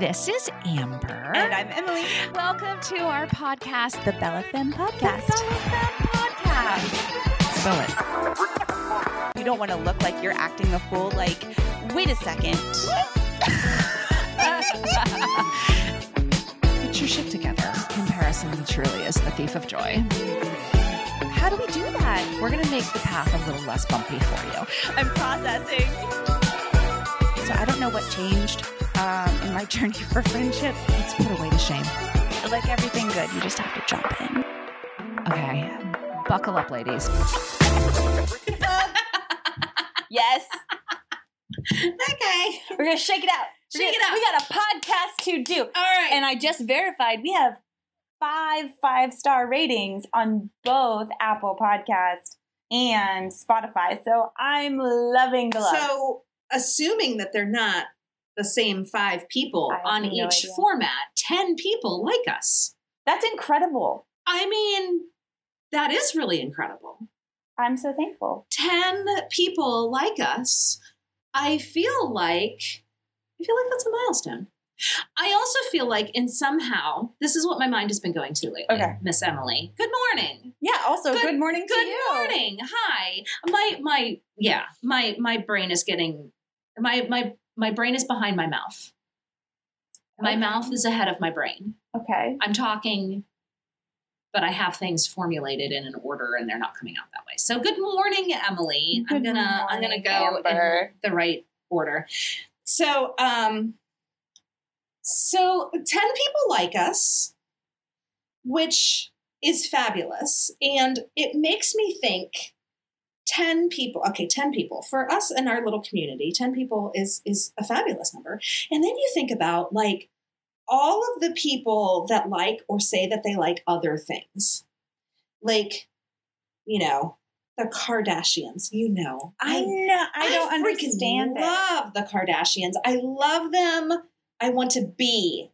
This is Amber. And I'm Emily. Welcome to our podcast, The Bella Femme Podcast. Podcast. Spell it. You don't want to look like you're acting a fool. Like, wait a second. Get your shit together. Comparison truly is the thief of joy. How do we do that? We're going to make the path a little less bumpy for you. I'm processing. So I don't know what changed um, in my journey for friendship. Let's put away the shame. Like everything good, you just have to jump in. Okay. Buckle up, ladies. Yes. Okay. We're going to shake it out. Shake gonna- it out. We got a podcast to do. All right. And I just verified we have five five star ratings on both Apple Podcast and Spotify. So I'm loving the love. so, assuming that they're not the same five people on no each idea. format, 10 people like us. That's incredible. I mean, that is really incredible. I'm so thankful. 10 people like us. I feel like I feel like that's a milestone. I also feel like in somehow this is what my mind has been going to lately. Okay. Miss Emily. Good morning. Yeah. Also, Good- good, morning to Good morning. Hi. My my yeah, my my brain is getting my my my brain is behind my mouth. My Okay. mouth is ahead of my brain. Okay. I'm talking but I have things formulated in an order and they're not coming out that way. So good morning, Emily. Good I'm gonna I'm gonna go Amber. in the right order. So um so 10 people like us, which is fabulous. And it makes me think 10 people, okay, 10 people. For us in our little community, 10 people is is a fabulous number. And then you think about like all of the people that like or say that they like other things. Like, you know, the Kardashians, you know. I know. I don't understand it. love the Kardashians. I love them. I want to be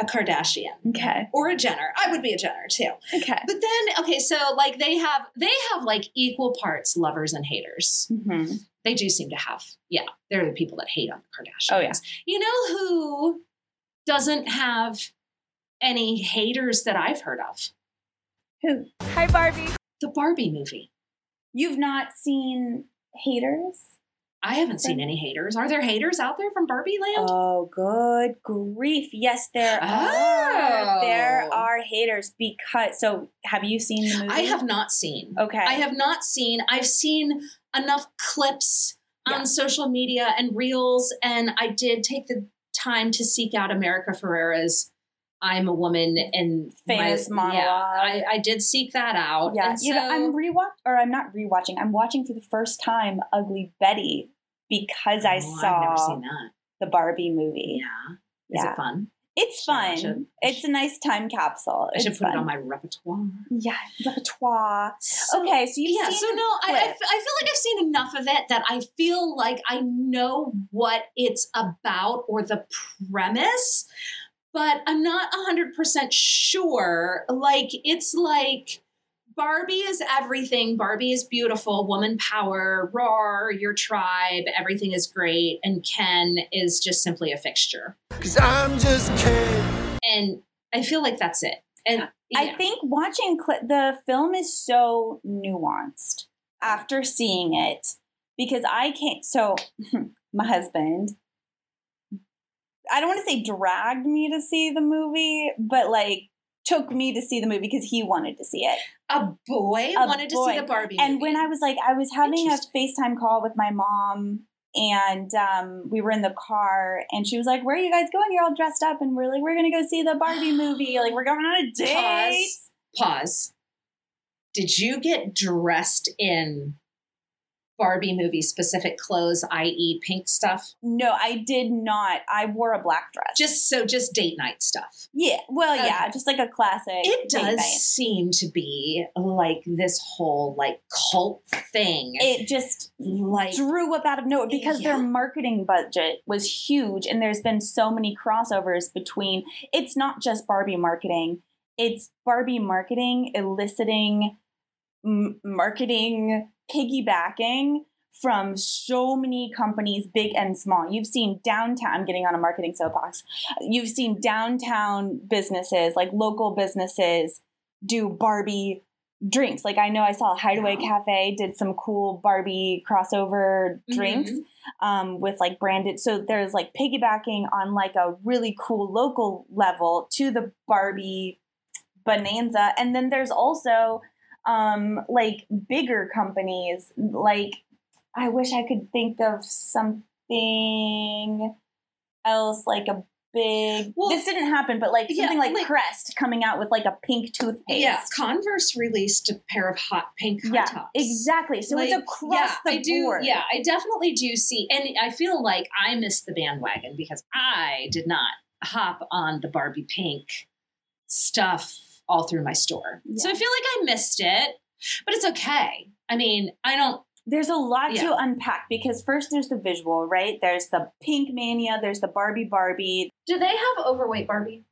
a Kardashian Okay. or a Jenner. I would be a Jenner too. Okay. But then, okay, so like they have they have like equal parts lovers and haters. hmm They do seem to have, yeah. They're the people that hate on the Kardashians. Oh, yeah. You know who doesn't have any haters that I've heard of? Who? Hi, Barbie. The Barbie movie. You've not seen Haters? I haven't seen any haters. Are there haters out there from Barbie Land? Oh, good grief. Yes, there Oh. are. There oh. are haters because. So, have you seen the movie? I have not seen. Okay. I have not seen. I've seen enough clips Yeah. on social media and reels, and I did take the time to seek out America Ferrera's "I'm a Woman" and Famous my, monologue. Yeah, I, I did seek that out. Yeah, you know, I'm rewatch or I'm not rewatching. I'm watching for the first time Ugly Betty because I Oh, saw I've never seen that. the Barbie movie. Yeah, is Yeah. it fun? It's fun. should- it's a nice time capsule. I should It's put it on my repertoire. yeah repertoire. So- Okay, so you've yeah, seen so no, I, I, f- clips. I feel like I've seen enough of it that I feel like I know what it's about or the premise, but I'm not 100% sure. Like, it's like Barbie is everything. Barbie is beautiful, woman power, roar, your tribe, everything is great. And Ken is just simply a fixture. Cause I'm just Ken. And I feel like that's it. And I think watching cli the film is so nuanced after seeing it because I can't. So, my husband, I don't want to say dragged me to see the movie, but like took me to see the movie because he wanted to see it. a boy A wanted to see the Barbie And movie. when I was like, I was having a FaceTime call with my mom, and um, we were in the car, and she was like, "Where are you guys going? You're all dressed up." And we're like, "We're gonna go see the Barbie movie. Like, we're going on a date." Pause. Pause. Did you get dressed in Barbie movie specific clothes, i.e., pink stuff? No, I did not. I wore a black dress. Just so, just date night stuff. yeah, well, yeah, just like a classic. It does night. seem to be like this whole like cult thing. It just like drew up out of nowhere because their marketing budget was huge, and there's been so many crossovers between. It's not just Barbie marketing; it's Barbie marketing eliciting m- marketing piggybacking from so many companies, big and small. You've seen downtown, I'm getting on a marketing soapbox. You've seen downtown businesses, like local businesses, do Barbie drinks. Like I know I saw Hideaway Cafe did some cool Barbie crossover drinks um, with like branded. So there's like piggybacking on like a really cool local level to the Barbie bonanza. And then there's also um, like bigger companies. Like I wish I could think of something else, like a big. Well, this didn't happen, but like yeah, something like, like- Crest coming out with like a pink toothpaste. Yeah, Converse released a pair of hot pink high Yeah, tops. exactly. So it's Like, across yeah, the I do, board. Yeah, I definitely do see, and I feel like I missed the bandwagon because I did not hop on the Barbie pink stuff all through my store. So I feel like I missed it, but it's okay. I mean, I don't. There's a lot Yeah. to unpack because first there's the visual, right? There's the pink mania, there's the Barbie Barbie. Do they have overweight Barbie?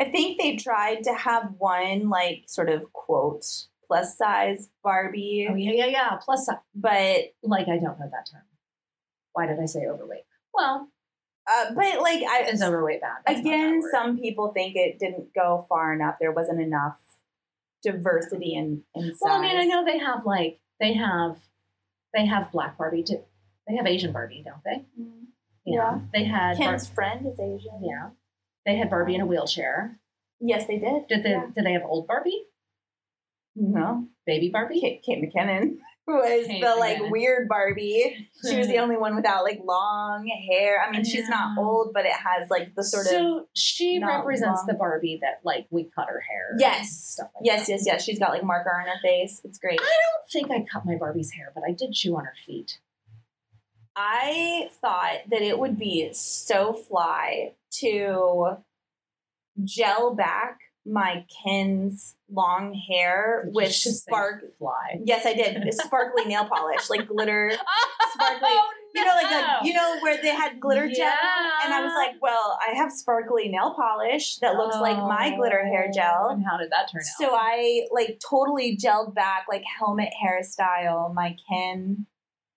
I think they tried to have one like sort of quote plus size Barbie, Oh yeah, yeah, yeah. Plus, uh, but like I don't know that term. Why did I say overweight? Well, uh, but like I is overweight bad? That's again, some people think it didn't go far enough. There wasn't enough diversity in in size. Well, I mean, I know they have like they have they have black Barbie too. They have Asian Barbie, don't they? Mm, Yeah. They had Bar- friend is Asian. yeah. They had Barbie in a wheelchair. Yes, they did. Did they Yeah. did they have old Barbie? No. Baby Barbie? Kate, Kate McKinnon was Kate the like weird Barbie. She was the only one without like long hair. I mean, she's not old, but it has like the sort of so she represents long. the Barbie that like we cut her hair. Yes. like yes, that. yes, yes. She's got like marker on her face. It's great. I don't think I cut my Barbie's hair, but I did chew on her feet. I thought that it would be so fly to gel back my Ken's long hair you with spark. fly. Yes, I did. Sparkly nail polish, like glitter. Oh, sparkly- Oh, You know, like no. a, you know where they had glitter gel, and I was like, well, I have sparkly nail polish that looks like my glitter hair Oh, gel. And how did that turn out? So I like totally gelled back like helmet hairstyle, my Ken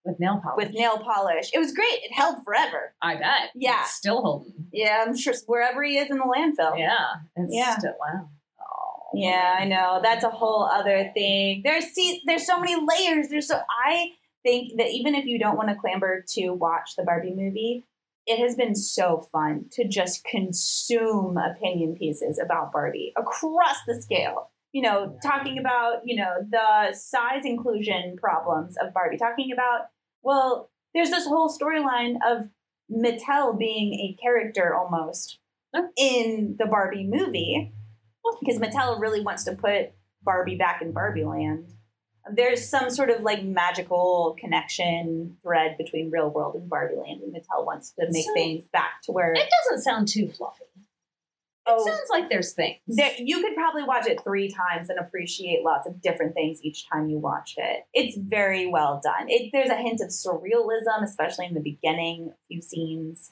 with nail polish. with nail polish. It was great. It held forever. I bet. Yeah. It's still holding. Yeah, I'm sure wherever he is in the landfill. Yeah. It's Yeah. still wow. Oh. Yeah, I know. That's a whole other thing. There's see there's so many layers. There's so I think that even if you don't want to clamber to watch the Barbie movie, it has been so fun to just consume opinion pieces about Barbie across the scale. You know, talking about, you know, the size inclusion problems of Barbie, talking about, well, there's this whole storyline of Mattel being a character almost in the Barbie movie because Mattel really wants to put Barbie back in Barbie land. There's some sort of like magical connection thread between real world and Barbie land, and Mattel wants to make So- things back to where It doesn't sound too fluffy. Oh, It sounds like there's things. that you could probably watch it three times and appreciate lots of different things each time you watch it. It's very well done. It, there's a hint of surrealism, especially in the beginning, a few scenes.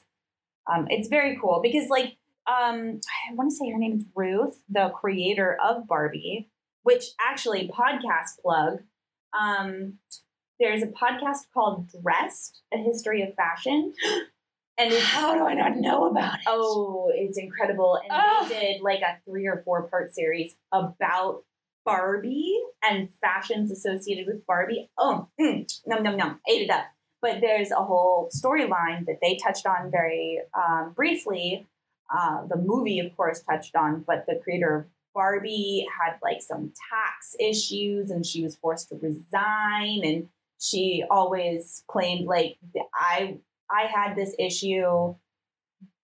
Um, it's very cool because, like, um, I want to say her name is Ruth, the creator of Barbie, which actually podcast plug. Um, there's a podcast called Dressed: A History of Fashion, and How do I not know about it? Oh, it's incredible. And Ah. they did like a three or four part series about Barbie and fashions associated with Barbie. Oh, mm, num num num, ate it up. But there's a whole storyline that they touched on very um, briefly. Uh, the movie, of course, touched on, but the creator of Barbie had like some tax issues and she was forced to resign. And she always claimed, like, I I had this issue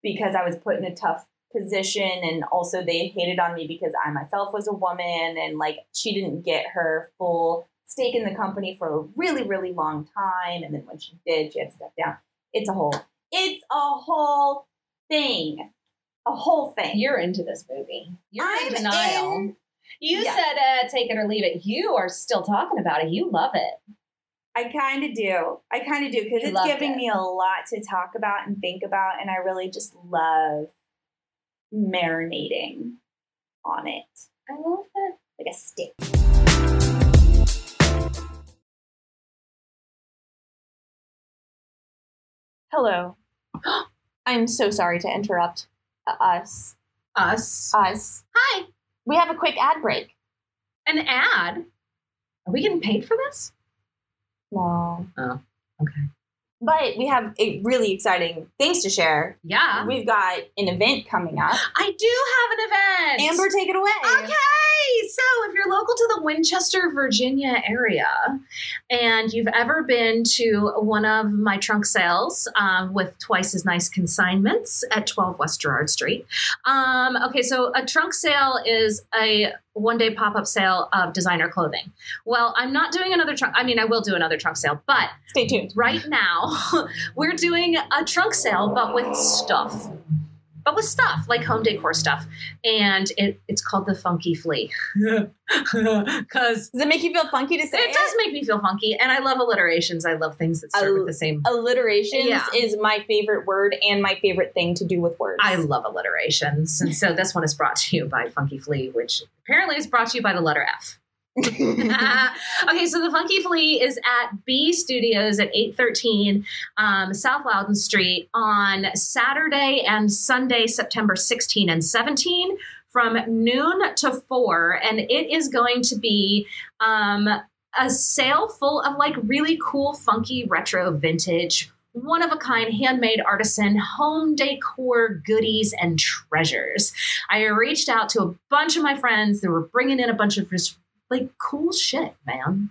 because I was put in a tough position and also they hated on me because I myself was a woman and like she didn't get her full stake in the company for a really really long time and then when she did she had to step down. It's a whole it's a whole thing. A whole thing. You're into this movie. You're I'm in denial. in- you Yeah. said uh, take it or leave it. You are still talking about it. You love it. I kind of do. I kind of do because it's giving it. me a lot to talk about and think about, and I really just love marinating on it I love it. like a stick. Hello. I'm so sorry to interrupt uh, us. Us. Us. Hi. We have a quick ad break. An ad. Are we getting paid for this? No. Oh, okay. But we have a really exciting things to share. Yeah. We've got an event coming up. I do have an event. Amber, take it away. Okay, so if you're local to the Winchester, Virginia area, and you've ever been to one of my trunk sales um, with twice is nice consignments at 12 West Gerrard Street, um, okay, so a trunk sale is a one day pop up sale of designer clothing. Well, I'm not doing another trunk. I mean, I will do another trunk sale, but Stay tuned. right now we're doing a trunk sale but with stuff but with stuff like home decor stuff and it, it's called the funky flea because Does it make you feel funky to say it it, does make me feel funky and i love alliterations i love things that start with the same Alliterations Yeah. is my favorite word and my favorite thing to do with words. I love alliterations. And so this one is brought to you by Funky Flea, which apparently is brought to you by the letter F. okay, so the Funky Flea is at B Studios at 813 um, South Loudoun Street on Saturday and Sunday, September 16 and 17 from noon to 4. And it is going to be um, a sale full of like really cool, funky, retro, vintage, one of a kind, handmade artisan, home decor goodies and treasures. I reached out to a bunch of my friends that were bringing in a bunch of just like cool shit, man.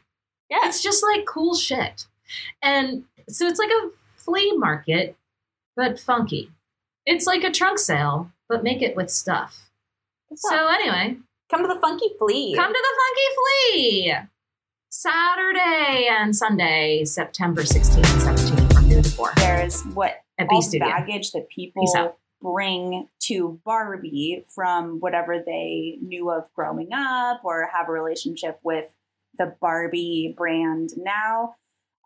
Yeah. It's just like cool shit. And so it's like a flea market, but funky. It's like a trunk sale, but make it with stuff. So anyway, come to the funky flea. come to the Funky Flea. Saturday and Sunday, September 16th and 17th from noon to 4 There's what at B all Studio. baggage that Peace people out. Bring to Barbie from whatever they knew of growing up or have a relationship with the Barbie brand now.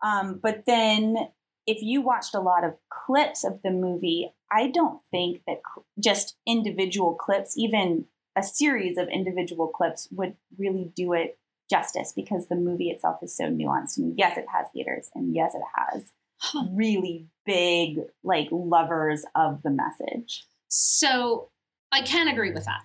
Um, but then if you watched a lot of clips of the movie, I don't think that cl- just individual clips, even a series of individual clips, would really do it justice because the movie itself is so nuanced. And yes, it has haters, and yes, it has really big like lovers of the message. So I can agree with that.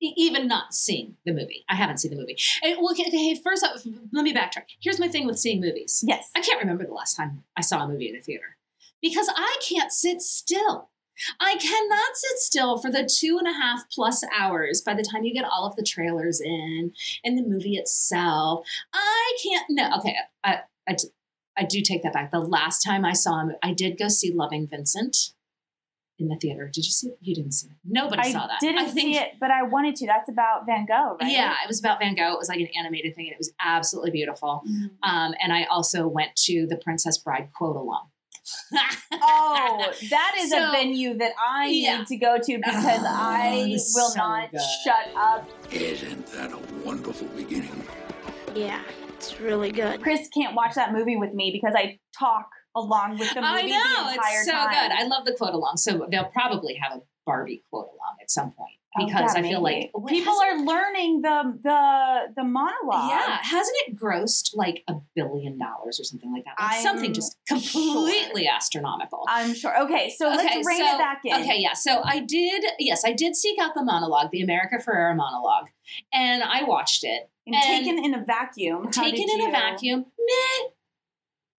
Even not seeing the movie, I haven't seen the movie. And, well, okay, first off, let me backtrack. Here's my thing with seeing movies. Yes. I can't remember the last time I saw a movie in a theater because I can't sit still. I cannot sit still for the two and a half plus hours by the time you get all of the trailers in and the movie itself. I can't. No, okay. I, I, I do take that back. The last time I saw him, I did go see Loving Vincent in the theater. Did you see it? You didn't see it. Nobody I saw that. I didn't I think, see it, but I wanted to. That's about Van Gogh, right? Yeah, it was about Van Gogh. It was like an animated thing, and it was absolutely beautiful. Mhm. Um, and I also went to the Princess Bride quote along. Oh, that is So- a venue that I Yeah. need to go to because Oh, I will so not good. shut up. Isn't that a wonderful beginning? Yeah, it's really good. Chris can't watch that movie with me because I talk along with the movie I know the entire it's so time. good. I love the quote along. So they'll probably have a Barbie quote along at some point Oh, because yeah, I feel maybe. like people are learning the the the monologue. Yeah, hasn't it grossed like a billion dollars or something like that? Like something just completely astronomical. I'm sure. Okay, so let's rein so- it back in. Okay, yeah. So I did, yes, I did seek out the monologue, the America Ferrera monologue, and I watched it. And, and taken in a vacuum. Taken in a vacuum, meh,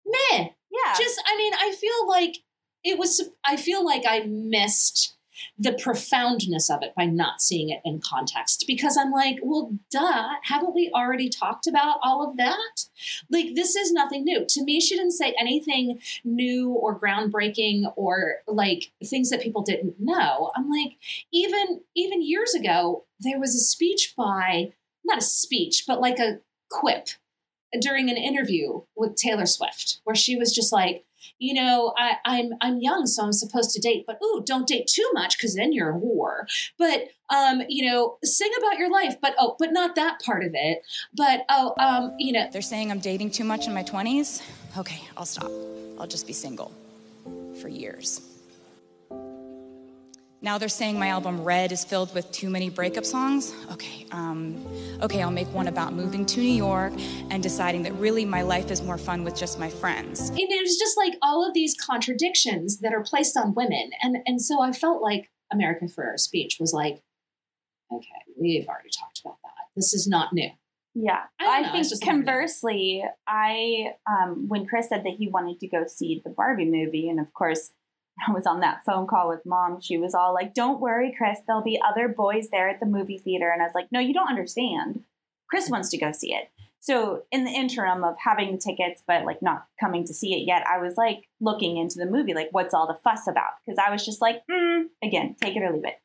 meh. Yeah. Just, I mean, I feel like it was, I feel like I missed the profoundness of it by not seeing it in context because I'm like, well, duh, haven't we already talked about all of that? Like, this is nothing new. To me, she didn't say anything new or groundbreaking or like things that people didn't know. I'm like, even even years ago, there was a speech by not a speech, but like a quip during an interview with Taylor Swift, where she was just like, you know, I, I'm I'm young, so I'm supposed to date, but ooh, don't date too much because then you're a whore. But um, you know, sing about your life, but oh, but not that part of it. But oh, um, you know, They're saying I'm dating too much in my 20s. Okay, I'll stop. I'll just be single for years. Now they're saying my album Red is filled with too many breakup songs. Okay, um, okay, I'll make one about moving to New York and deciding that really my life is more fun with just my friends. And it was just like all of these contradictions that are placed on women. And and so I felt like American Ferrera's speech was like, okay, we've already talked about that. This is not new. Yeah, I I, know, think just conversely, I um, when Chris said that he wanted to go see the Barbie movie, and of course, I was on that phone call with mom. She was all like, "Don't worry, Chris. There'll be other boys there at the movie theater." And I was like, "No, you don't understand. Chris wants to go see it." So in the interim of having the tickets, but like not coming to see it yet, I was like looking into the movie, like what's all the fuss about? Because I was just like, mm, again, take it or leave it.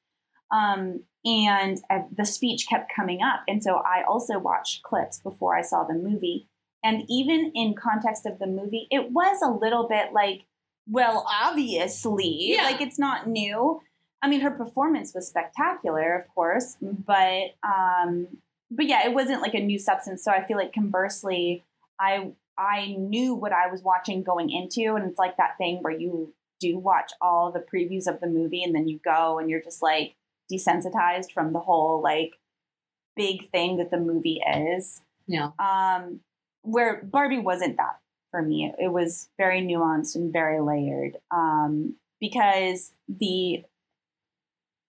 Um, and uh, the speech kept coming up. And so I also watched clips before I saw the movie. And even in context of the movie, it was a little bit like, well, obviously, Yeah. like it's not new. I mean, her performance was spectacular, of course, but um, but yeah, it wasn't like a new substance. So I feel like conversely, I I knew what I was watching going into, and it's like that thing where you do watch all the previews of the movie, and then you go and you're just like desensitized from the whole like big thing that the movie is. Yeah. Um, where Barbie wasn't that for me. It was very nuanced and very layered. Um, because the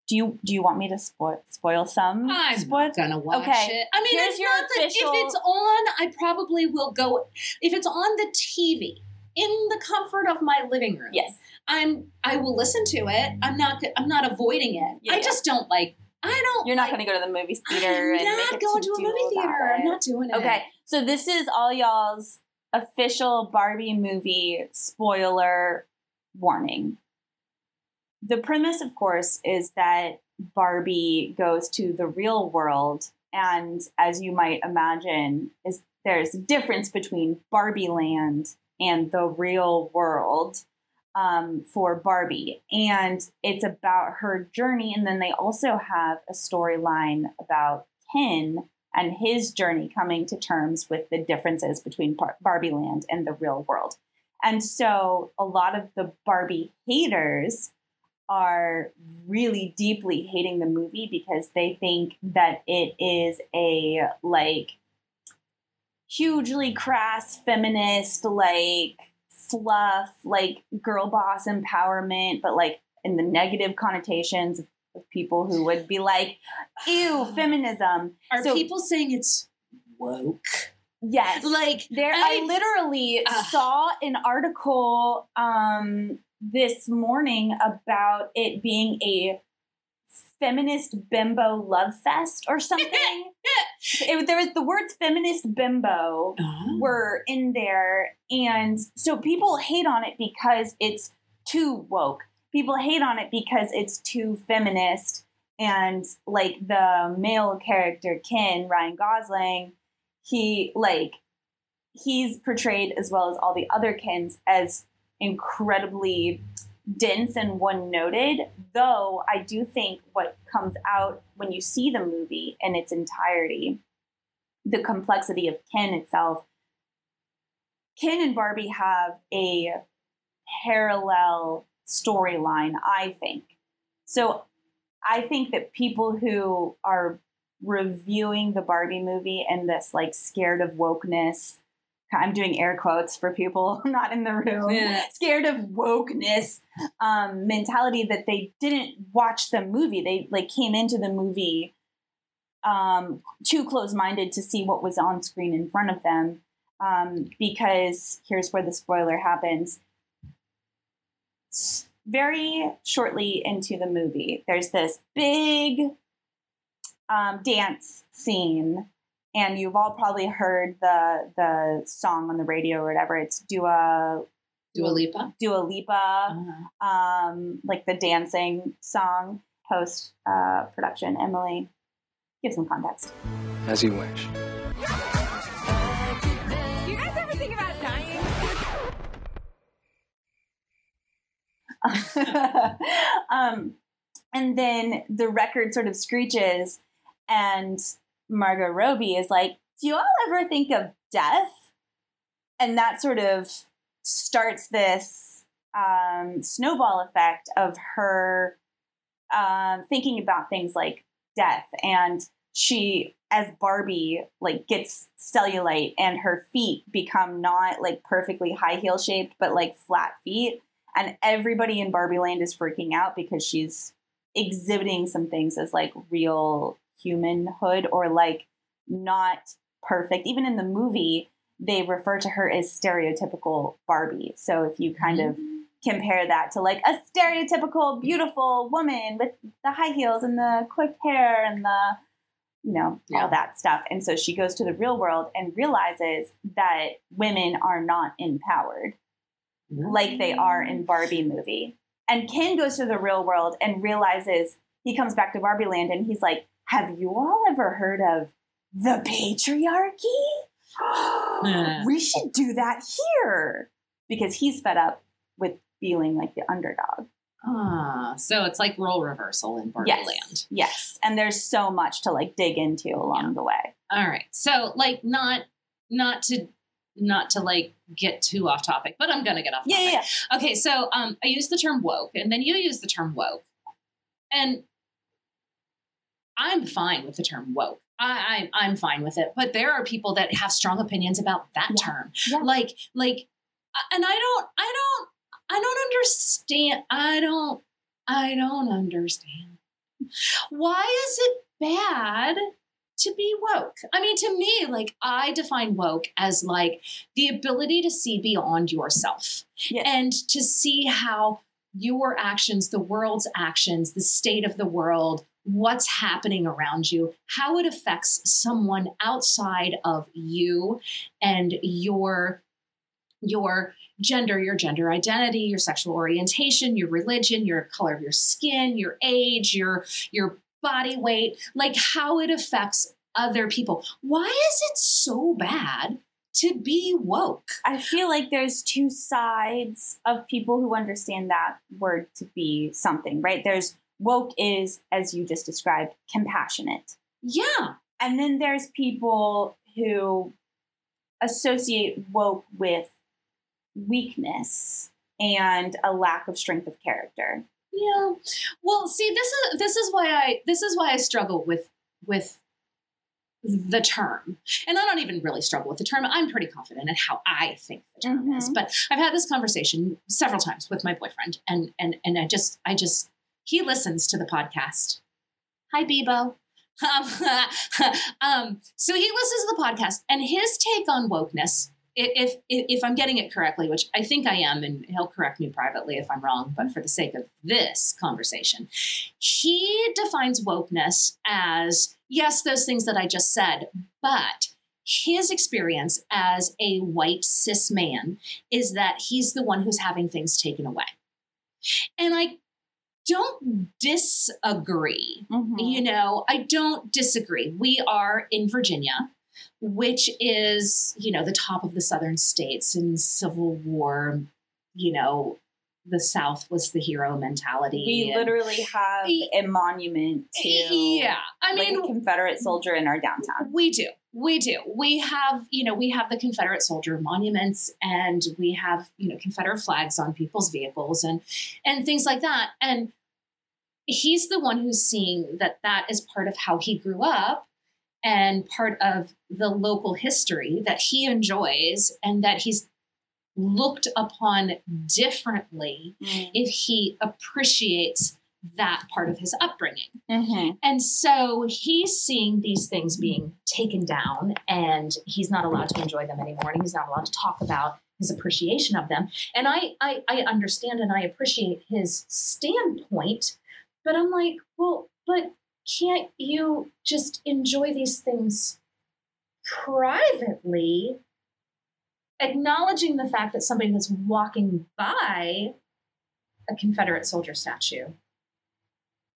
do you do you want me to spoil spoil some? I'm spoil? gonna watch Okay, it. I mean, here's it's your not official- if it's on, I probably will go. If it's on the TV in the comfort of my living room, Yes. I'm. I will listen to it. I'm not. I'm not avoiding it. Yeah, I yeah. just don't like. I don't. You're not like, going to go to the movie theater I'm and not going to a movie theater. I'm not doing it. Okay, so this is all y'all's official Barbie movie spoiler warning. The premise, of course, is that Barbie goes to the real world, and as you might imagine, is there's a difference between Barbie Land and the real world um, for Barbie, and it's about her journey. And then they also have a storyline about Ken and his journey coming to terms with the differences between Bar- Barbie Land and the real world. And so a lot of the Barbie haters are really deeply hating the movie because they think that it is a like hugely crass feminist like fluff like girl boss empowerment but like in the negative connotations of, of people who would be like ew feminism Are So- people saying it's woke? yes Like there i, I- literally Ugh. saw an article um this morning about it being a feminist bimbo love fest or something it, there was the words feminist bimbo Oh. were in there and so people hate on it because it's too woke people hate on it because it's too feminist and like the male character ken ryan gosling he like he's portrayed as well as all the other kens as incredibly dense and one noted though i do think what comes out when you see the movie in its entirety the complexity of ken itself ken and barbie have a parallel storyline i think so i think that people who are reviewing the barbie movie and this like scared of wokeness i'm doing air quotes for people not in the room Yeah. scared of wokeness um, mentality that they didn't watch the movie they like came into the movie um, too close-minded to see what was on screen in front of them um, because here's where the spoiler happens very shortly into the movie there's this big um, dance scene and you've all probably heard the the song on the radio or whatever it's dua Dua Lipa. Dua Lipa, Uh-huh. um, like the dancing song post uh, production. Emily, give some context. As you wish. um, and then the record sort of screeches, and Margot Robbie is like, Do you all ever think of death? And that sort of starts this um, snowball effect of her um, thinking about things like death and she as barbie like gets cellulite and her feet become not like perfectly high heel shaped but like flat feet and everybody in barbie land is freaking out because she's exhibiting some things as like real humanhood or like not perfect. Even in the movie they refer to her as stereotypical barbie. So if you kind of compare that to like a stereotypical beautiful woman with the high heels and the quick hair and the you know Yeah. all that stuff. And so she goes to the real world and realizes that women are not empowered like they are in Barbie movie. And Ken goes to the real world and realizes he comes back to Barbie land and he's like, Have you all ever heard of the patriarchy? we should do that here. Because he's fed up with feeling like the underdog. Ah, so it's like role reversal in Barbie yes. Land. Yes. And there's so much to like dig into along the way. All right. So like not not to not to like get too off topic, but I'm gonna get off Yeah, topic. yeah, yeah. Okay, so um I use the term woke and then you use the term woke. And I'm fine with the term woke. I, I I'm fine with it. But there are people that have strong opinions about that Yeah. term. Yeah. Like like uh, and I don't I don't I don't understand I don't I don't understand. Why is it bad to be woke? I mean, to me, like I define woke as like the ability to see beyond yourself Yes. and to see how your actions, the world's actions, the state of the world, what's happening around you, how it affects someone outside of you and your your gender, your gender identity, your sexual orientation, your religion, your color of your skin, your age, your your body weight, like how it affects other people. Why is it so bad to be woke? I feel like there's two sides of people who understand that word to be something, right? There's woke is, as you just described, compassionate. Yeah. And then there's people who associate woke with weakness and a lack of strength of character. Yeah. Well, see, this is this is why I this is why I struggle with with the term. And I don't even really struggle with the term. I'm pretty confident in how I think the term is. Mhm. But I've had this conversation several times with my boyfriend and and and I just I just he listens to the podcast. Hi Bebo. Um, um, so he listens to the podcast and his take on wokeness if, if if I'm getting it correctly, which I think I am, and he'll correct me privately if I'm wrong, but for the sake of this conversation, he defines wokeness as yes, those things that I just said, but his experience as a white cis man is that he's the one who's having things taken away. And I don't disagree. Mm-hmm. You know, I don't disagree. We are in Virginia, which is, you know, the top of the southern states in Civil War, you know, the South was the hero mentality. We literally have a monument to Yeah. I mean, a Confederate soldier in our downtown. we do. We do. We have, you know, we have the Confederate soldier monuments and we have, you know, Confederate flags on people's vehicles and and things like that. And he's the one who's seeing that that is part of how he grew up and part of the local history that he enjoys and that he's looked upon differently if he appreciates that part of his upbringing. Mm-hmm. And so he's seeing these things being taken down and he's not allowed to enjoy them anymore and he's not allowed to talk about his appreciation of them. And I I, I understand and I appreciate his standpoint, but I'm like, well, but can't you just enjoy these things privately, acknowledging the fact that somebody that's walking by a Confederate soldier statue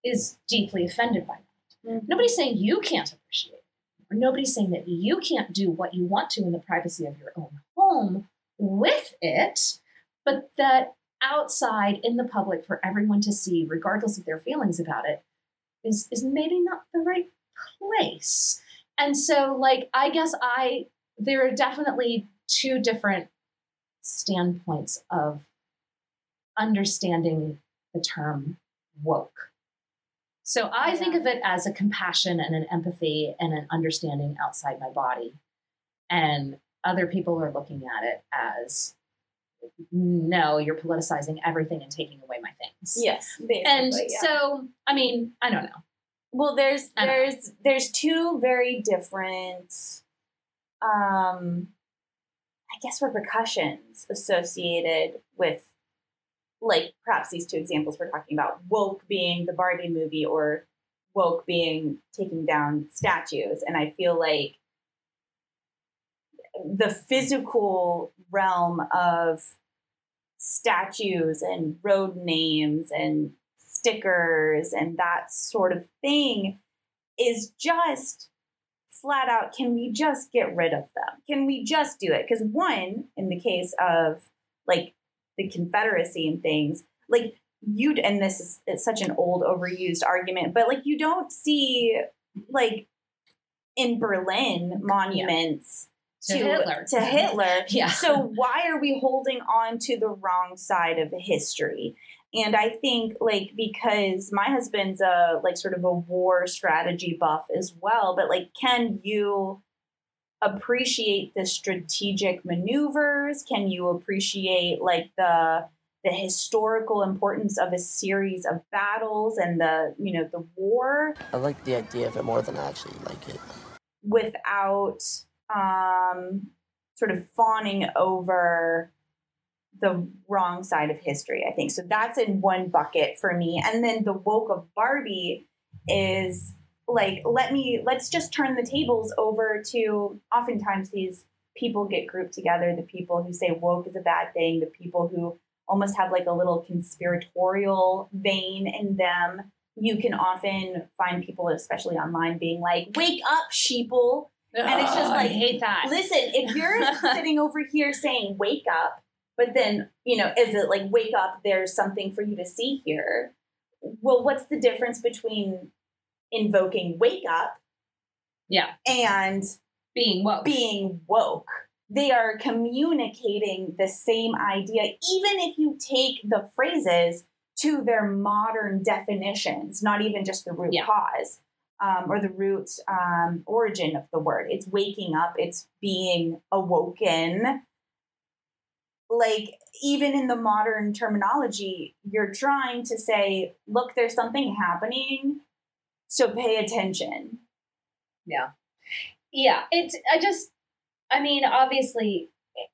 is deeply offended by that. Mm-hmm. Nobody's saying you can't appreciate it, or nobody's saying that you can't do what you want to in the privacy of your own home with it, but that outside in the public for everyone to see, regardless of their feelings about it, is is maybe not the right place. And so, like, I guess I there are definitely two different standpoints of understanding the term woke. So I Yeah. think of it as a compassion and an empathy and an understanding outside my body. And other people are looking at it as no, you're politicizing everything and taking away my things. Yes, basically. And yeah. so, I mean, I don't know. Well, there's don't know. there's there's two very different um I guess repercussions associated with like perhaps these two examples we're talking about, woke being the Barbie movie or woke being taking down statues. And I feel like the physical realm of statues and road names and stickers and that sort of thing is just flat out can we just get rid of them? Can we just do it? Because one in the case of like the confederacy and things like you and this is it's such an old overused argument but like you don't see like in berlin monuments To Hitler. to hitler Yeah. so why are we holding on to the wrong side of history? And I think like because my husband's a like sort of a war strategy buff as well, but like can you appreciate the strategic maneuvers? Can you appreciate like the the historical importance of a series of battles and the you know the war I like the idea of it more than I actually like it. without um, sort of fawning over the wrong side of history, I think. So that's in one bucket for me. And then the woke of Barbie is like, let me, let's just turn the tables over to oftentimes these people get grouped together the people who say woke is a bad thing, the people who almost have like a little conspiratorial vein in them. You can often find people, especially online, being like, wake up, sheeple. And it's just like, I hate that. Listen, if you're sitting over here saying wake up, but then, you know, is it like wake up, there's something for you to see here? Well, what's the difference between invoking wake up Yeah. and Being woke. being woke? They are communicating the same idea, even if you take the phrases to their modern definitions, not even just the root Yeah. cause um, or the root um, origin of the word. It's waking up, it's being awoken. Like, even in the modern terminology, you're trying to say, look, there's something happening, so pay attention. Yeah. Yeah. It's I just I mean, obviously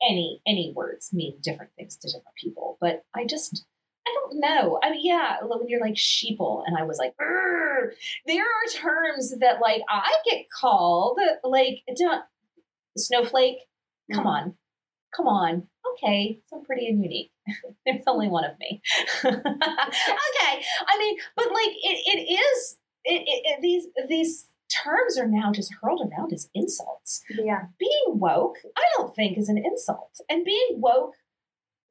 any any words mean different things to different people, but I just I don't know. I mean, yeah, when you're like sheeple, and I was like, "Urgh." there are terms that like I get called like don't, snowflake. Come mm-hmm. on, come on. Okay, so pretty and unique. There's only one of me. okay, I mean, but like it, it is it, it, it, these these terms are now just hurled around as insults. Yeah. Being woke, I don't think is an insult, and being woke,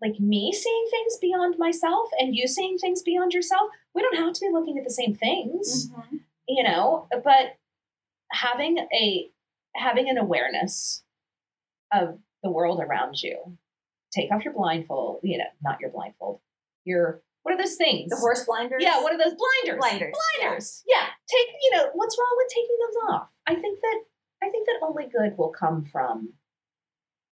like me seeing things beyond myself and you seeing things beyond yourself, we don't have to be looking at the same things, mm-hmm. you know. But having a having an awareness of the world around you, take off your blindfold, you know, not your blindfold, your what are those things? The horse blinders? Yeah, what are those blinders? Blinders, Blinders. Yeah. Take, you know, what's wrong with taking those off? I think that I think that only good will come from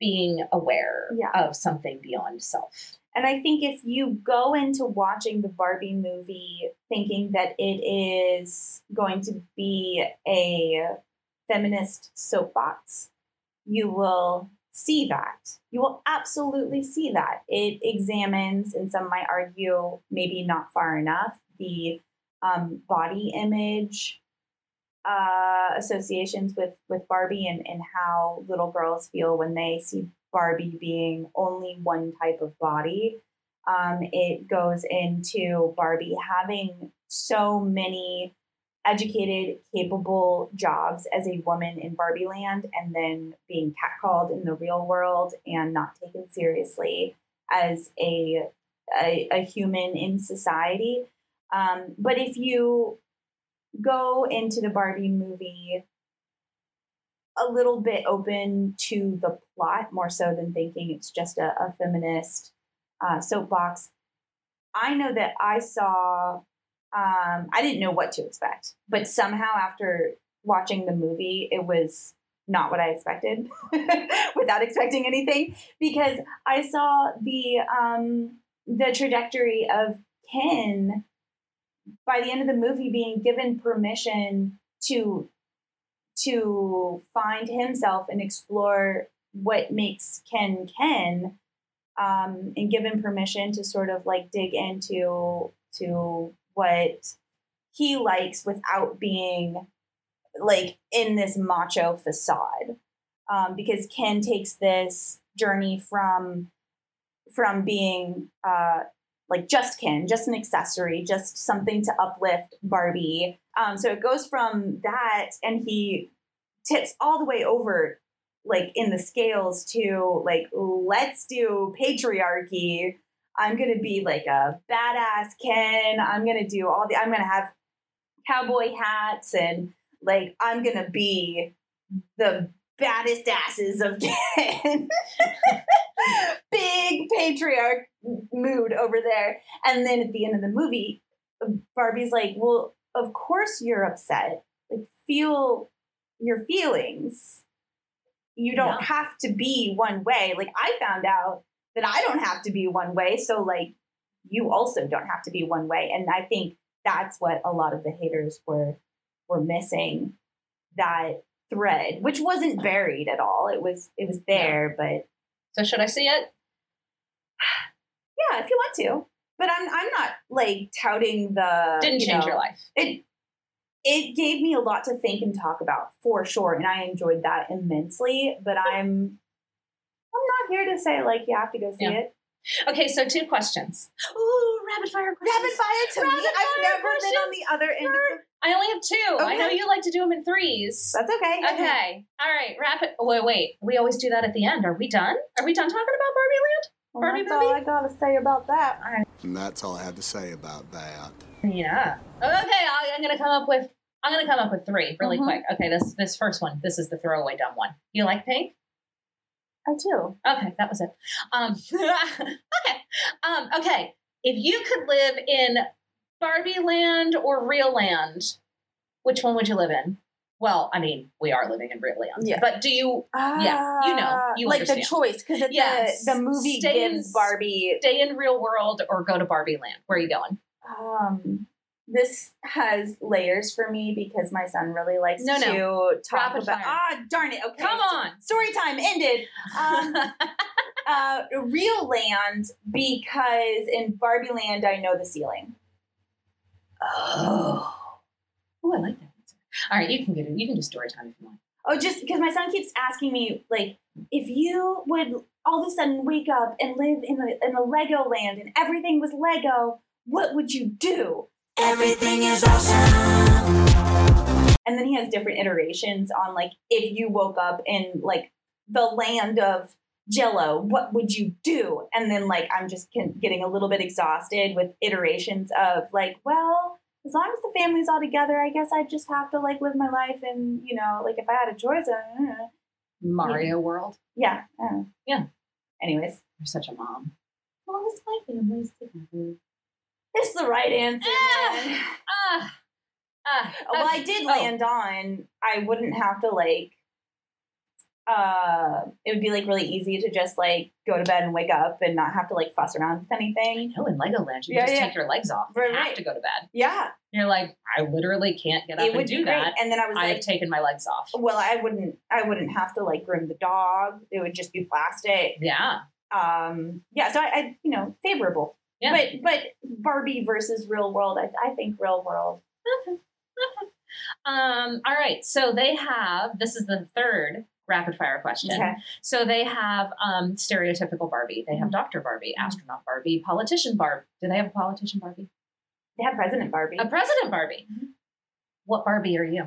being aware Yeah. of something beyond self. And I think if you go into watching the Barbie movie thinking that it is going to be a feminist soapbox, you will see that. You will absolutely see that. It examines, and some might argue, maybe not far enough, the um, body image uh, associations with, with Barbie and, and how little girls feel when they see Barbie being only one type of body. Um, it goes into Barbie having so many educated, capable jobs as a woman in Barbie land and then being catcalled in the real world and not taken seriously as a, a, a human in society. Um, but if you go into the Barbie movie a little bit open to the plot more so than thinking it's just a, a feminist uh, soapbox. I know that I saw um, I didn't know what to expect, but somehow after watching the movie, it was not what I expected without expecting anything because I saw the um, the trajectory of Ken by the end of the movie being given permission to to find himself and explore what makes Ken Ken um, and given permission to sort of like dig into to what he likes without being like in this macho facade. Um, because ken takes this journey from from being uh, like just ken just an accessory just something to uplift barbie. Um, so it goes from that and he tips all the way over like in the scales to like let's do patriarchy. I'm gonna be like a badass ken. I'm gonna do all the i'm gonna have cowboy hats and like i'm gonna be the baddest asses of ken big patriarch mood over there. And then at the end of the movie barbie's like well of course you're upset. Like feel your feelings. You don't have to be one way. Like I found out that I don't have to be one way, so like you also don't have to be one way. And I think that's what a lot of the haters were were missing that thread, which wasn't buried at all. It was it was there, but So should I see it? yeah, if you want to. But I'm I'm not like touting the Didn't you change know, your life. it it gave me a lot to think and talk about for sure and i enjoyed that immensely but i'm i'm not here to say like you have to go see Yeah. it Okay, so two questions. Ooh, rapid fire questions. Rapid fire to me. Rapid I've never been on the other end of the I only have two. I know you like to do them in threes. That's okay. Okay. All right. Rapid. Wait, wait. We always do that at the end. Are we done? Are we done talking about Barbie Land? Well, Barbie that's all I gotta say about that. And that's all I have to say about that. Yeah. Okay. I- I'm gonna come up with. I'm gonna come up with three really Mhm. quick. Okay. This this first one. This is the throwaway dumb one. You like pink? I do. Okay, that was it. Um, okay. Um, okay. If you could live in Barbie Land or Real Land, which one would you live in? Well, I mean, we are living in Real Land. Yeah. But do you Yeah, you know, you Ah, like understand. the choice because Yes. the the movie Stay in- Barbie. stay in real world or go to Barbie Land? Where are you going? Um, this has layers for me because my son really likes No, no. to talk Rapid about. fire. Ah, darn it! Okay, Come on. story time ended. Um, uh, real land because in Barbie Land I know the ceiling. Oh. Oh, I like that. answer. All right, you can get it. You can do story time if you want. Oh, just because my son keeps asking me, like, if you would all of a sudden wake up and live in a, in a Lego land and everything was Lego, what would you do? Everything is awesome. And then he has different iterations on, like, if you woke up in, like, the land of Jello, what would you do? And then, like, I'm just can, getting a little bit exhausted with iterations of, like, well, as long as the family's all together, I guess I just have to, like, live my life. And, you know, like, if I had a choice, uh, Mario World. Yeah. uh, Yeah. Anyways, You're such a mom. as long as my family's together. It's the right answer. man. Ah. Ah. well, I did Oh. land on. I wouldn't have to like. Uh, it would be like really easy to just like go to bed and wake up and not have to like fuss around with anything. No, in Legoland, you Yeah, just yeah. take your legs off. Right, you have right. to go to bed. Yeah, You're like, I literally can't get up it and would do great. that. And then I was I have taken my legs off. well, I wouldn't. I wouldn't have to like groom the dog. It would just be plastic. Yeah. Um, yeah. So I, I you know, favorable. Yeah. But but Barbie versus real world. I, I think real world. Um, all right. So they have this is the third rapid fire question. Okay. So they have um, stereotypical Barbie. They have Mm-hmm. Dr. Barbie, astronaut Barbie, politician Barb. Do they have a politician Barbie? They have President Barbie. A president Barbie. What Barbie are you?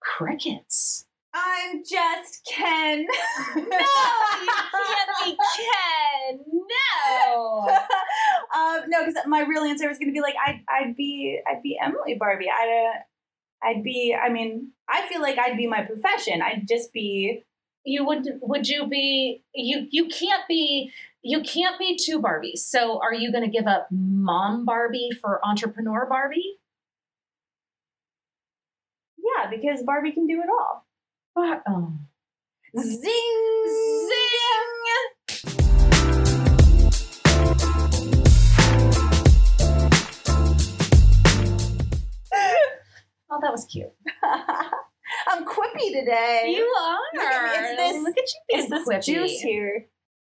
Crickets. I'm just Ken. No, you can't be Ken. No. um, no, because my real answer was going to be like I'd I'd be I'd be Emily Barbie. I'd uh, I'd be. I mean, I feel like I'd be my profession. I'd just be you would would you be you you can't be you can't be two Barbies. So are you going to give up mom Barbie for entrepreneur Barbie? Yeah, because Barbie can do it all. Bar- oh. Zing! Zing! Oh, that was cute. I'm quippy today. You are. Look at me, it's this- Look at you being It's this quippy. juice here.